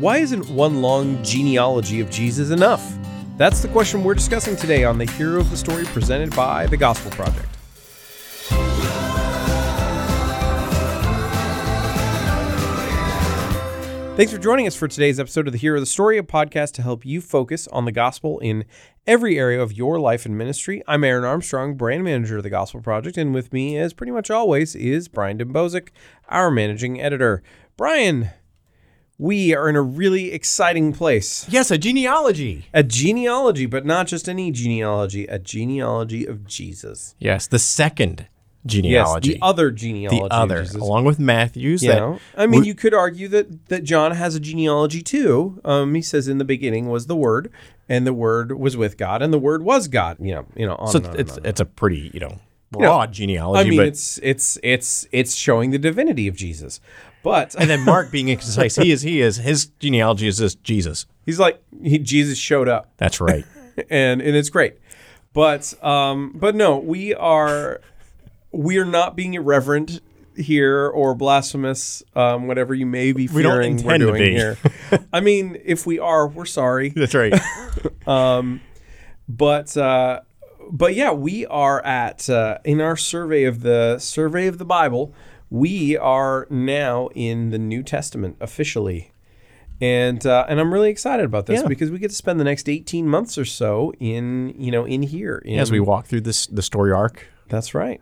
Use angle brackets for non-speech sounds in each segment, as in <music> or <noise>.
Why isn't one long genealogy of Jesus enough? That's the question we're discussing today on the Hero of the Story presented by the Gospel Project. Thanks for joining us for today's episode of the Hero of the Story, a podcast to help you focus on the gospel in every area of your life and ministry. I'm Aaron Armstrong, brand manager of the Gospel Project, and with me, as pretty much always, is Brian Dembowczyk, our managing editor. Brian, we are in a really exciting place. Yes, a genealogy. A genealogy, but not just any genealogy, a genealogy of Jesus. Yes, the second genealogy. Yes, the other genealogy. The other, along with Matthew's. You know, I mean, you could argue that that John has a genealogy too. Um, he says in the beginning was the Word, and the Word was with God, and the Word was God. You know, you know, on so and on and it's on. it's a pretty you know know, broad genealogy. I mean, but, it's it's it's it's showing the divinity of Jesus, but and then Mark being <laughs> concise, he is he is his genealogy is just Jesus. he's like he, Jesus showed up. That's right. <laughs> and and it's great. But um, but no, we are we are not being irreverent here or blasphemous, um, whatever you may be We don't fearing we're intend to be. here. <laughs> I mean, if we are, we're sorry. That's right. um, But uh, but yeah, we are at uh, in our survey of the survey of the Bible. We are now in the New Testament officially. And uh, and I'm really excited about this Yeah. because we get to spend the next 18 months or so in you know in here in, As we walk through this the story arc. That's right.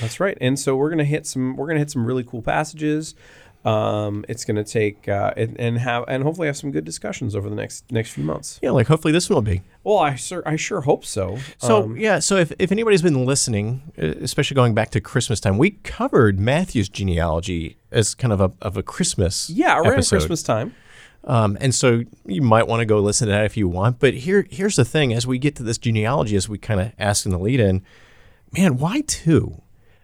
That's right. And so we're gonna hit some. We're gonna hit some really cool passages. Um, it's gonna take uh, and, and have and hopefully have some good discussions over the next next few months. Yeah, like hopefully this one will be. Well, I sure I sure hope so. So Um, yeah, so if, if anybody's been listening, especially going back to Christmas time, we covered Matthew's genealogy as kind of a of a Christmas yeah, around episode. Christmas time. Um, and so you might want to go listen to that if you want. But here, here's the thing: as we get to this genealogy, as we kind of ask in the lead-in, man, why two?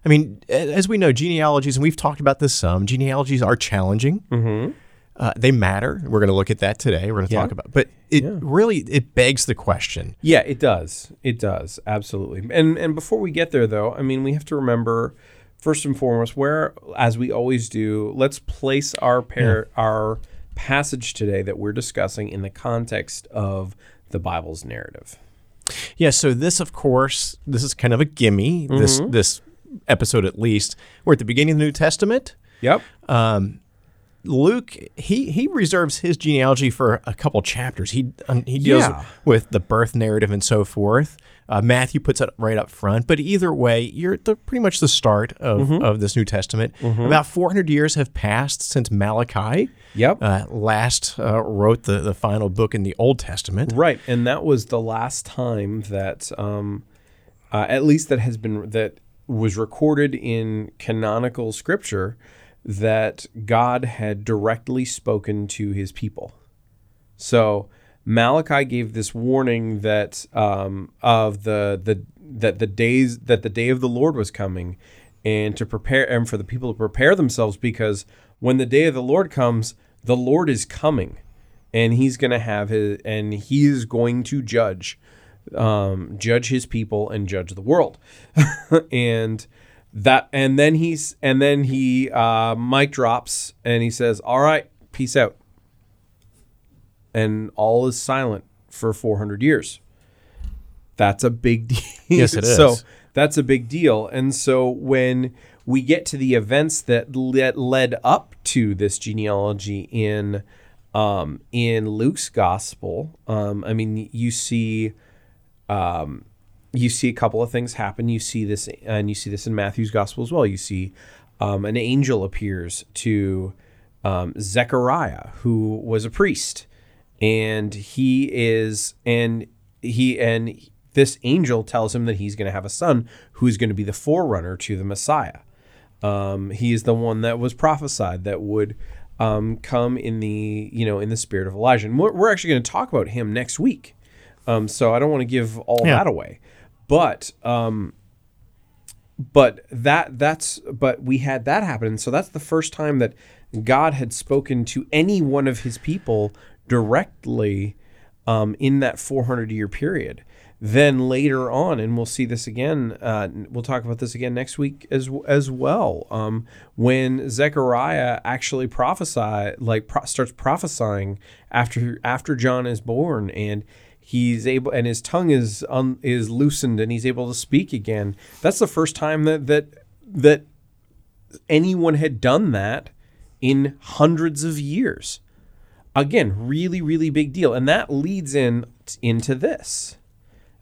I mean, as we know, genealogies, and we've talked about this some. Genealogies are challenging. Mm-hmm. Uh, they matter. We're going to look at that today. We're going to Yeah. talk about, but it really it begs the question. Yeah, it does. It does absolutely. And and before we get there, though, I mean, we have to remember first and foremost where, as we always do, let's place our pair our passage today that we're discussing in the context of the Bible's narrative. Yeah. So this, of course, this is kind of a gimme. This this episode, at least, we're at the beginning of the New Testament. Yep. Luke, he he reserves his genealogy for a couple chapters. He um, he deals Yeah. with the birth narrative and so forth. Uh, Matthew puts it right up front, but either way, you're the, pretty much the start of, Mm-hmm. of this New Testament. About 400 years have passed since Malachi Yep. uh, last uh, wrote the, the final book in the Old Testament. Right, and that was the last time that, um, uh, at least that has been that was recorded in canonical scripture that God had directly spoken to His people. So Malachi gave this warning that um, of the the that the days that the day of the Lord was coming, and to prepare and for the people to prepare themselves because when the day of the Lord comes, the Lord is coming, and He's going to have his and He is going to judge, um, judge His people and judge the world, <laughs> and that and then he's and then he uh, mic drops and he says, "All right, peace out." and all is silent for 400 years. That's a big <laughs> deal. Yes, it is. So that's a big deal. And so when we get to the events that led, led up to this genealogy in um, in Luke's gospel, um, I mean, you see um, you see a couple of things happen. You see this, and you see this in Matthew's gospel as well. You see um, an angel appears to um, Zechariah, who was a priest, and he is, and he, and this angel tells him that he's going to have a son who's going to be the forerunner to the Messiah. Um, he is the one that was prophesied that would um, come in the, you know, in the spirit of Elijah. And we're, we're actually going to talk about him next week. Um, so I don't want to give all Yeah. that away, but um, but that that's but we had that happen, and so that's the first time that God had spoken to any one of His people directly um, in that 400 year period. then later on, and we'll see this again. Uh, we'll talk about this again next week as as well. Um, when Zechariah actually prophesy, like pro- starts prophesying after after John is born, and he's able, and his tongue is un, is loosened, and he's able to speak again. That's the first time that that that anyone had done that in hundreds of years. Again, really, really big deal, and that leads in into this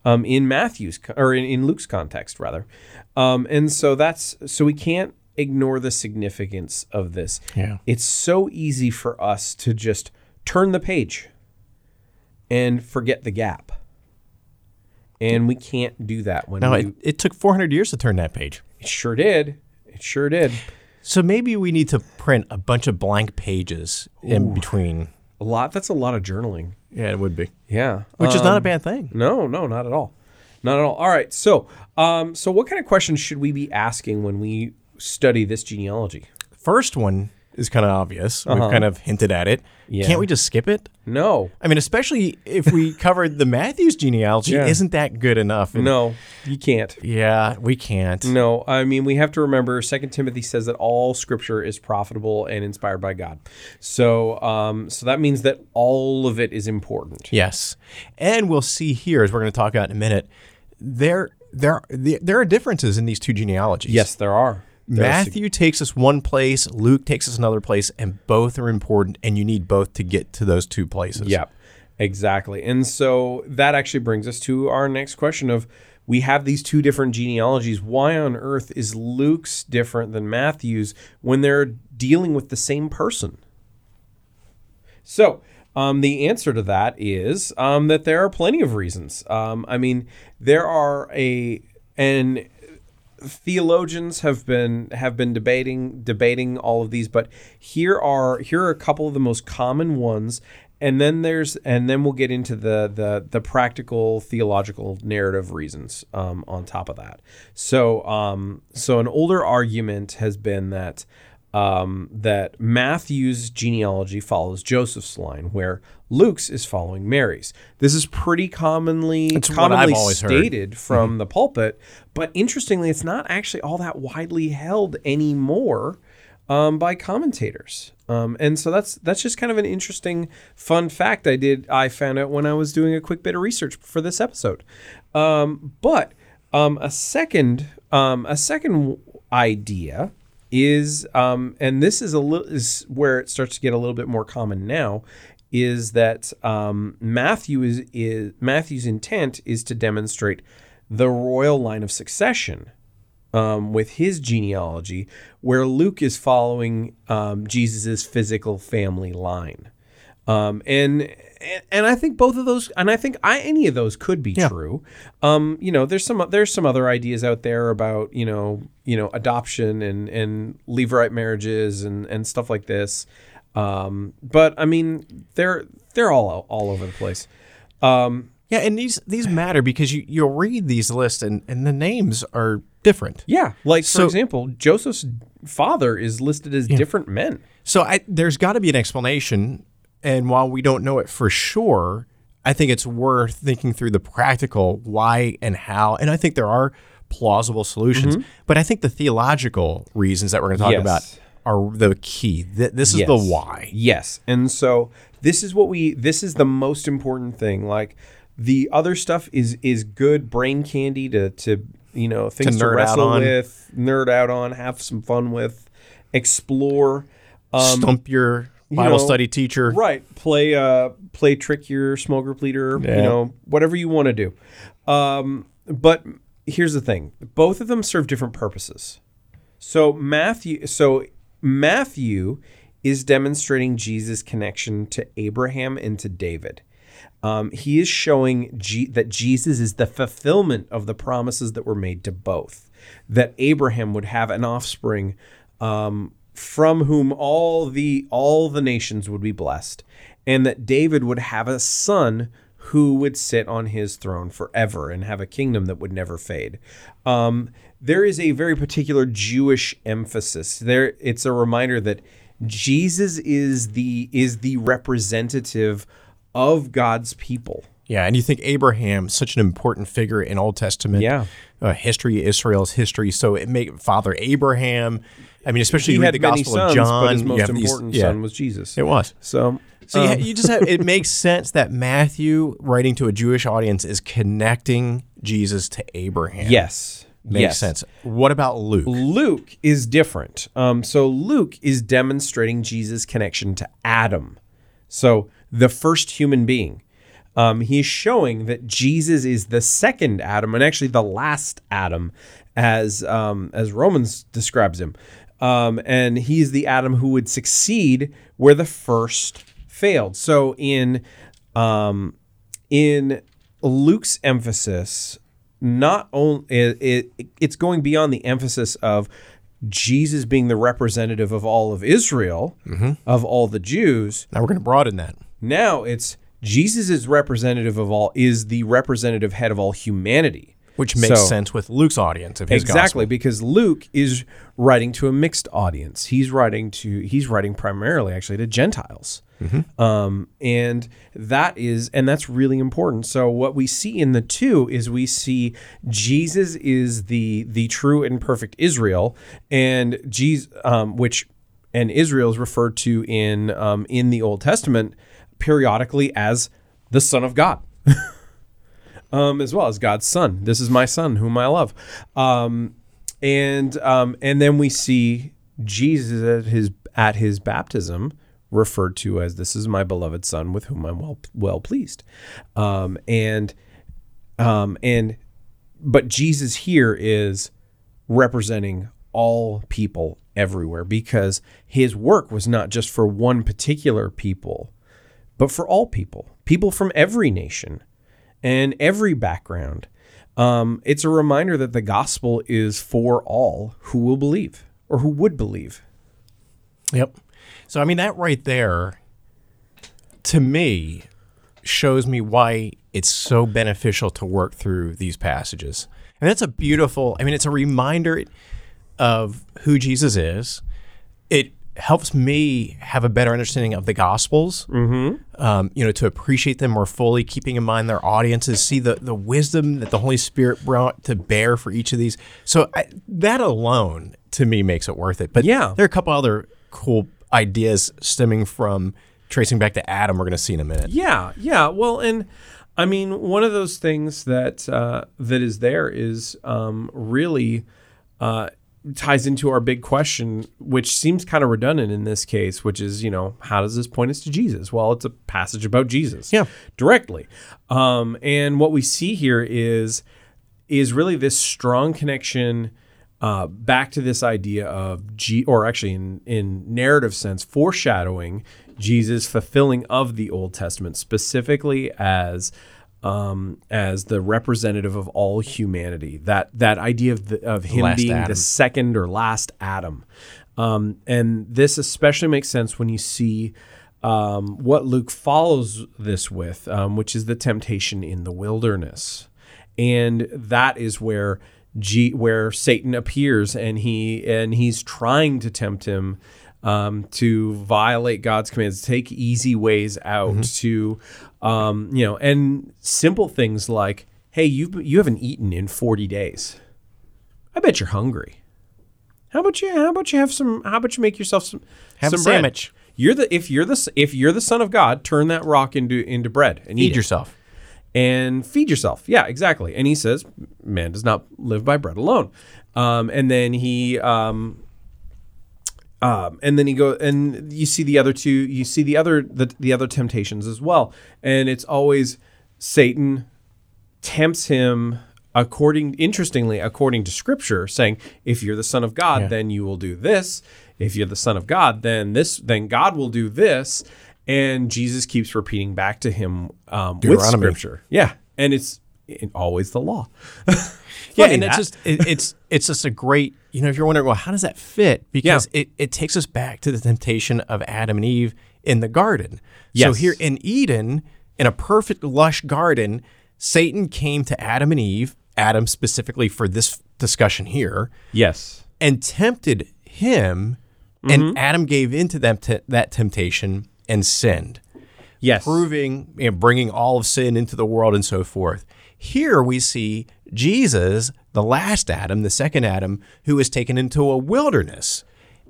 um, in Matthew's or in, in Luke's context rather, um, and so that's so we can't ignore the significance of this. Yeah. It's so easy for us to just turn the page and forget the gap. And we can't do that when Now, we, it, it took 400 years to turn that page. it sure did. It sure did. So maybe we need to print a bunch of blank pages in between. A lot. That's a lot of journaling. Yeah, it would be. Yeah. Which is not a Um, bad thing. No, no, not at all. Not at all. All right. So, um, so what kind of questions should we be asking when we study this genealogy? First one is kind of obvious. We've kind of hinted at it. Uh-huh. Yeah. Can't we just skip it? No, I mean, especially if we <laughs> covered the Matthews genealogy, Yeah. isn't that good enough? And- no, you can't. Yeah, we can't. No, I mean we have to remember. Second Timothy says that all Scripture is profitable and inspired by God. So, um, so that means that all of it is important. Yes, and we'll see here as we're going to talk about in a minute. There, there, there are differences in these two genealogies. Yes, there are. Matthew takes us one place, Luke takes us another place, and both are important, and you need both to get to those two places. Yep, exactly. And so that actually brings us to our next question of we have these two different genealogies. Why on earth is Luke's different than Matthew's when they're dealing with the same person? So, um, the answer to that is um, that there are plenty of reasons. Um, I mean, there are a and theologians have been have been debating debating all of these, but here are here are a couple of the most common ones, and then there's and then we'll get into the the the practical theological narrative reasons um, on top of that. So um, so an older argument has been that um, that Matthew's genealogy follows Joseph's line, where Luke's is following Mary's. This is pretty commonly It's commonly always heard. stated from the pulpit, but interestingly, it's not actually all that widely held anymore um, by commentators. Um, and so that's that's just kind of an interesting, fun fact I did I found out when I was doing a quick bit of research for this episode. Um, but um, a second um, a second idea is um, and this is a little is where it starts to get a little bit more common now is that um, Matthew is, is Matthew's intent is to demonstrate the royal line of succession um, with his genealogy, where Luke is following um, Jesus's physical family line. Um, and and I think both of those, and I think I, any of those could be true. Um, you know, there's some there's some other ideas out there about you know you know adoption and and levirate marriages and and stuff like this. Um, but I mean, they're they're all all over the place. Um, yeah, and these these matter because you you'll read these lists and and the names are different. yeah, like for example, Joseph's father is listed as different men. So I, there's got to be an explanation, and while we don't know it for sure, I think it's worth thinking through the practical why and how. And I think there are plausible solutions, but I think the theological reasons that we're going to talk Yes. about are the key. Th- This is the why. Yes. And so this is what we this is the most important thing. Like the other stuff is is good brain candy to to you know things to, nerd out wrestle on. with, nerd out on, have some fun with, explore. Um, Stump your Bible know, study teacher. Right. Play uh play trick your small group leader, you know, whatever you want to do. Um but here's the thing. Both of them serve different purposes. So Matthew so Matthew is demonstrating Jesus' connection to Abraham and to David. Um, he is showing G- that Jesus is the fulfillment of the promises that were made to both. That Abraham would have an offspring um, from whom all the all the nations would be blessed, and that David would have a son who would sit on his throne forever and have a kingdom that would never fade. Um, there is a very particular Jewish emphasis there. It's a reminder that Jesus is the is the representative of God's people. Yeah, and you think Abraham, such an important figure in Old Testament Yeah. uh, history, Israel's history. So it make Father Abraham. I mean, especially He you read had the Gospel sons, of John. but his you most these- important yeah, son was Jesus. It was. So, So you, um, you just have, it <laughs> makes sense that Matthew, writing to a Jewish audience, is connecting Jesus to Abraham. yes, makes yes. sense. What about Luke? Luke is different. Um, so Luke is demonstrating Jesus' connection to Adam. So the first human being. Um, he's showing that Jesus is the second Adam and actually the last Adam, as um, as Romans describes him. Um, and he's the Adam who would succeed where the first failed. So in um, in Luke's emphasis, not only it, it, it's going beyond the emphasis of Jesus being the representative of all of Israel, of all the Jews. Now we're going to broaden that. Now it's Jesus is representative of all is the representative head of all humanity. Which makes So- sense with Luke's audience of his exactly gospel. because Luke is writing to a mixed audience. He's writing to he's writing primarily actually to Gentiles, um, and that is and that's really important. So what we see in the two is we see Jesus is the the true and perfect Israel, and Jesus, um, which and Israel is referred to in um, in the Old Testament periodically as the Son of God <laughs> um, as well as God's son. This is my son, whom I love. Um, and um, and then we see Jesus at his at his baptism referred to as this is my beloved son with whom I'm well well pleased. Um, and um, and but Jesus here is representing all people everywhere because his work was not just for one particular people, but for all people, people from every nation and every background. Um, it's a reminder that the gospel is for all who will believe or who would believe. Yep. So I mean that right there to me shows me why it's so beneficial to work through these passages. And that's a beautiful, I mean it's a reminder of who Jesus is. It helps me have a better understanding of the gospels mm-hmm. um, you know to appreciate them more fully keeping in mind their audiences see the, the wisdom that the holy spirit brought to bear for each of these so I, that alone to me makes it worth it but Yeah. there are a couple other cool ideas stemming from tracing back to adam we're going to see in a minute Yeah, yeah. Well, and I mean, one of those things that uh, that is there is um, really uh, ties into our big question, which seems kind of redundant in this case, which is, you know, how does this point us to Jesus? Well, it's a passage about Jesus, Yeah. directly. Um, and what we see here is is really this strong connection uh, back to this idea of G, or actually in in narrative sense, foreshadowing Jesus fulfilling of the Old Testament, specifically as um, as the representative of all humanity. That that idea of the, of him Last being Adam. the second or last Adam, um, and this especially makes sense when you see. Um, what Luke follows this with, um, which is the temptation in the wilderness, and that is where G, where Satan appears, and he and he's trying to tempt him um, to violate God's commands, take easy ways out, to um, you know, and simple things like, "Hey, you you haven't eaten in forty days. I bet you're hungry. How about you? How about you have some? How about you make yourself some Have a some bread? sandwich. You're the if you're the if you're the son of God, turn that rock into into bread and eat feed it yourself and feed yourself. Yeah, exactly. And he says, "Man does not live by bread alone." Um, and then he, um, um, and then he go, and you see the other two. You see the other the, the other temptations as well. And it's always Satan tempts him according interestingly according to scripture saying if you're the son of god then you will do this. If you're the son of god then this then god will do this. And jesus keeps repeating back to him um, with scripture. Yeah. And it's it, always the law <laughs> yeah, and it's just it, it's it's just a great you know if you're wondering well how does that fit because it, it takes us back to the temptation of Adam and Eve in the garden. Yes. So here in Eden, in a perfect lush garden, Satan came to Adam and Eve, Adam specifically for this discussion here, yes and tempted him, Mm-hmm. and Adam gave into them t- that temptation and sinned. Yes. proving and bringing all of sin into the world and so forth. Here we see Jesus, the last Adam, the second Adam, who is taken into a wilderness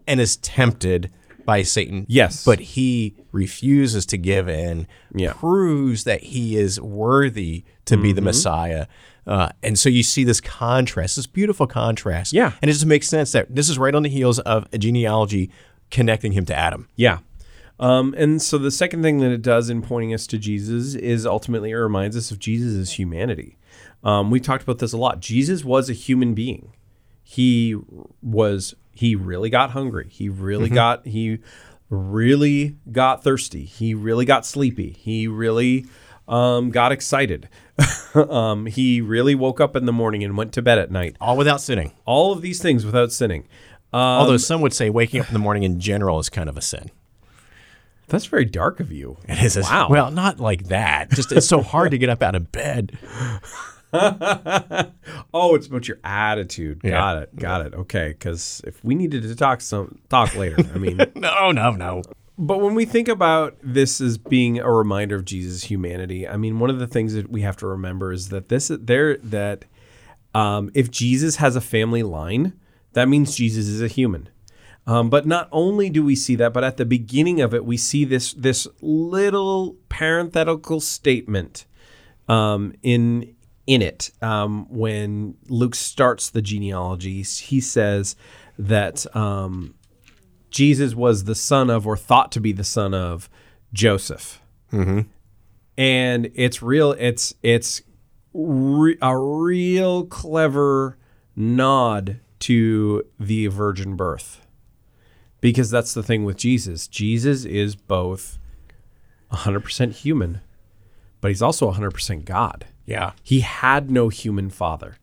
and is tempted by Satan. Yes. But he refuses to give in, Yeah. proves that he is worthy to be the Mm-hmm. Messiah. Uh, and so you see this contrast, this beautiful contrast. Yeah. And it just makes sense that this is right on the heels of a genealogy connecting him to Adam. Yeah. Um, and so the second thing that it does in pointing us to Jesus is ultimately it reminds us of Jesus' humanity. Um, we talked about this a lot. Jesus was a human being. He was he really got hungry. He really got he really got thirsty. He really got sleepy. He really um, got excited. <laughs> um, he really woke up in the morning and went to bed at night. All without sinning. All of these things without sinning. Um, Although some would say waking up in the morning in general is kind of a sin. That's very dark of you. It is. Wow. Well, not like that. Just it's so hard to get up out of bed. <laughs> Oh, it's about your attitude. Got it. Got it. Okay. Because if we needed to talk some talk later, I mean, <laughs> No, no, no. but when we think about this as being a reminder of Jesus' humanity, I mean, one of the things that we have to remember is that this there that um, if Jesus has a family line, that means Jesus is a human. Um, but not only do we see that, but at the beginning of it, we see this this little parenthetical statement um, in in it um, when Luke starts the genealogy. He says that um, Jesus was the son of, or thought to be the son of, Joseph. And it's real. It's it's re- a real clever nod to the virgin birth, because that's the thing with Jesus. Jesus is both 100% human, but he's also 100% God. Yeah. He had no human father.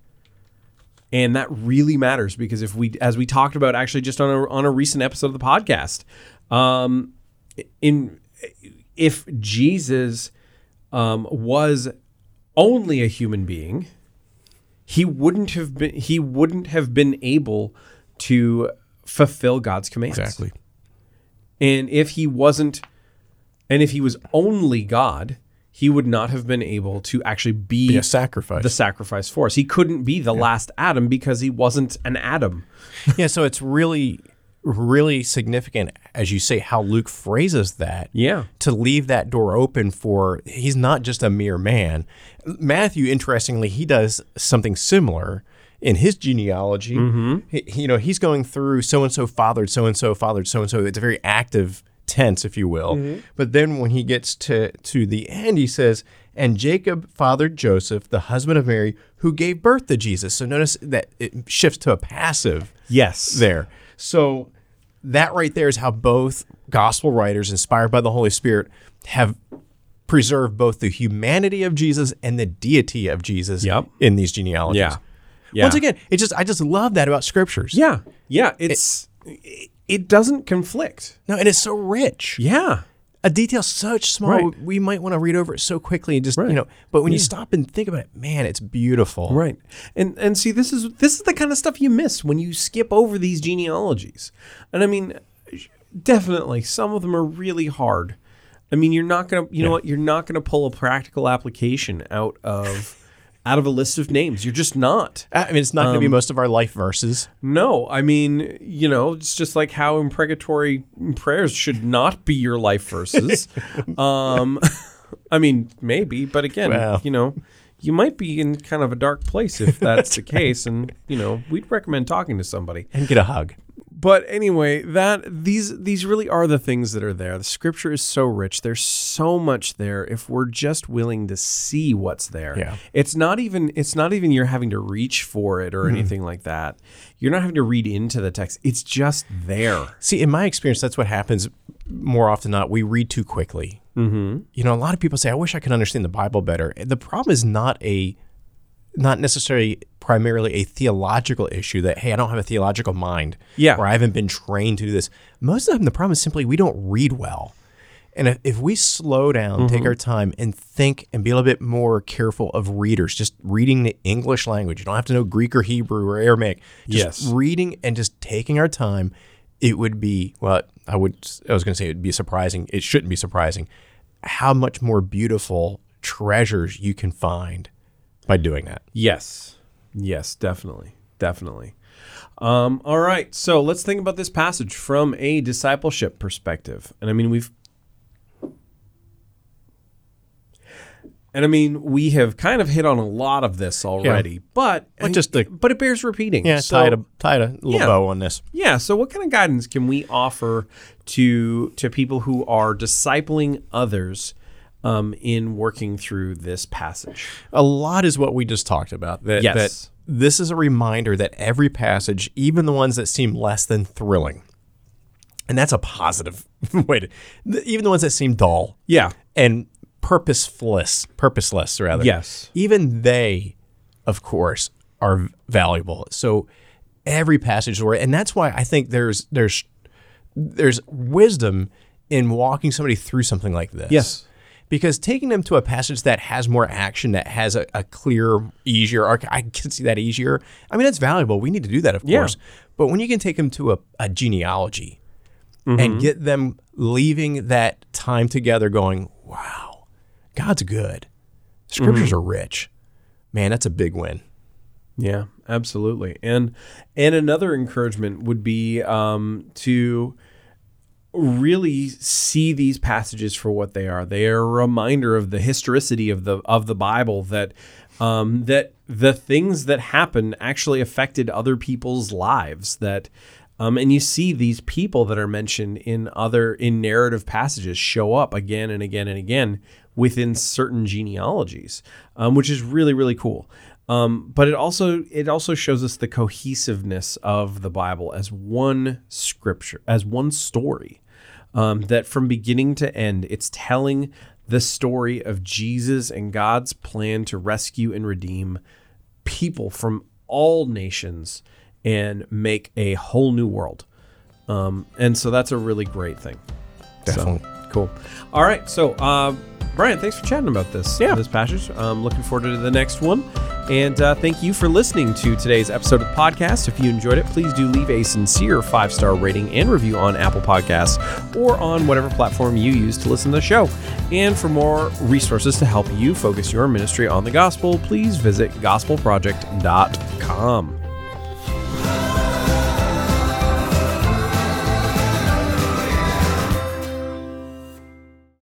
And that really matters because if we, as we talked about actually just on a, on a recent episode of the podcast, um, in if Jesus um, was only a human being, he wouldn't have been he wouldn't have been able to fulfill God's commands. Exactly. And if he wasn't, and if he was only God, he would not have been able to actually be, Be a sacrifice. the sacrifice for us. He couldn't be the last Adam because he wasn't an Adam. <laughs> yeah, so it's really, really significant, as you say, how Luke phrases that. Yeah. To leave that door open for, he's not just a mere man. Matthew, interestingly, he does something similar in his genealogy. Mm-hmm. He- you know, he's going through so and so fathered, so and so fathered, so and so. It's a very active tense, if you will. Mm-hmm. But then when he gets to to the end, he says, "And Jacob fathered Joseph, the husband of Mary, who gave birth to Jesus." So notice that it shifts to a passive Yes. there. So that right there is how both gospel writers, inspired by the Holy Spirit, have preserved both the humanity of Jesus and the deity of Jesus Yep. in these genealogies. Yeah. Yeah. Once again, it just I just love that about scriptures. Yeah. Yeah. It's it, it doesn't conflict. No, and it's so rich. Yeah. A detail such small, Right. we might want to read over it so quickly and just Right. you know. But when you stop and think about it, man, it's beautiful. Right. And and see this is this is the kind of stuff you miss when you skip over these genealogies. And I mean definitely some of them are really hard. I mean you're not going to you know what you're not going to pull a practical application out of out of a list of names. You're just not. I mean, it's not going to be Um, most of our life verses. No, I mean, you know, it's just like how imprecatory prayers should not be your life verses. <laughs> um, I mean, maybe, but again, Well. you know, you might be in kind of a dark place if that's the <laughs> case, and you know, we'd recommend talking to somebody. And get a hug. But anyway, that these these really are the things that are there. The scripture is so rich. There's so much there if we're just willing to see what's there. Yeah. It's not even it's not even you're having to reach for it or anything like that. You're not having to read into the text. It's just there. See, in my experience, that's what happens more often than not. We read too quickly. Mm-hmm. You know, a lot of people say, "I wish I could understand the Bible better." The problem is not a, not necessarily primarily a theological issue that hey, I don't have a theological mind, Yeah. or I haven't been trained to do this. Most of the time, the problem is simply we don't read well. And if, if we slow down, take mm-hmm. our time, and think and be a little bit more careful of readers, just reading the English language, you don't have to know Greek or Hebrew or Aramaic. Just Yes. reading and just taking our time, it would be well. I would. I was going to say it would be surprising. It shouldn't be surprising. how much more beautiful treasures you can find by doing that. Yes. Yes, definitely. Definitely. Um, all right. So let's think about this passage from a discipleship perspective. And I mean, we've. And I mean, we have kind of hit on a lot of this already, but But just the- but it bears repeating. Yeah, So- tied a tied a little Yeah. bow on this. Yeah. So, what kind of guidance can we offer to to people who are discipling others um, in working through this passage? A lot is what we just talked about. That, Yes. that this is a reminder that every passage, even the ones that seem less than thrilling, and that's a positive <laughs> way to, even the ones that seem dull Yeah. and purposeless, purposeless rather. Yes. Even they, of course, are valuable. So every passage is worth, and that's why I think there's there's there's wisdom in walking somebody through something like this. Yes. Because taking them to a passage that has more action, that has a, a clear, easier arc, I can see that easier. I mean, that's valuable. We need to do that, of Yeah. course. But when you can take them to a, a genealogy Mm-hmm. and get them leaving that time together going, wow, God's good. Scriptures Mm-hmm. are rich. Man, that's a big win. Yeah, absolutely. And and another encouragement would be um, to really see these passages for what they are. They are a reminder of the historicity of the of the Bible that um, that the things that happen actually affected other people's lives. That um, and you see these people that are mentioned in other in narrative passages show up again and again and again within certain genealogies, um, which is really really cool. Um, but it also it also shows us the cohesiveness of the Bible as one scripture, as one story. Um, that from beginning to end, it's telling the story of Jesus and God's plan to rescue and redeem people from all nations and make a whole new world. Um, and so that's a really great thing. Definitely. So, cool. All right. So, uh, Brian, thanks for chatting about this. Yeah. This passage. I'm looking forward to the next one. And uh, thank you for listening to today's episode of the podcast. If you enjoyed it, please do leave a sincere five star rating and review on Apple Podcasts or on whatever platform you use to listen to the show. And for more resources to help you focus your ministry on the gospel, please visit gospelproject.com.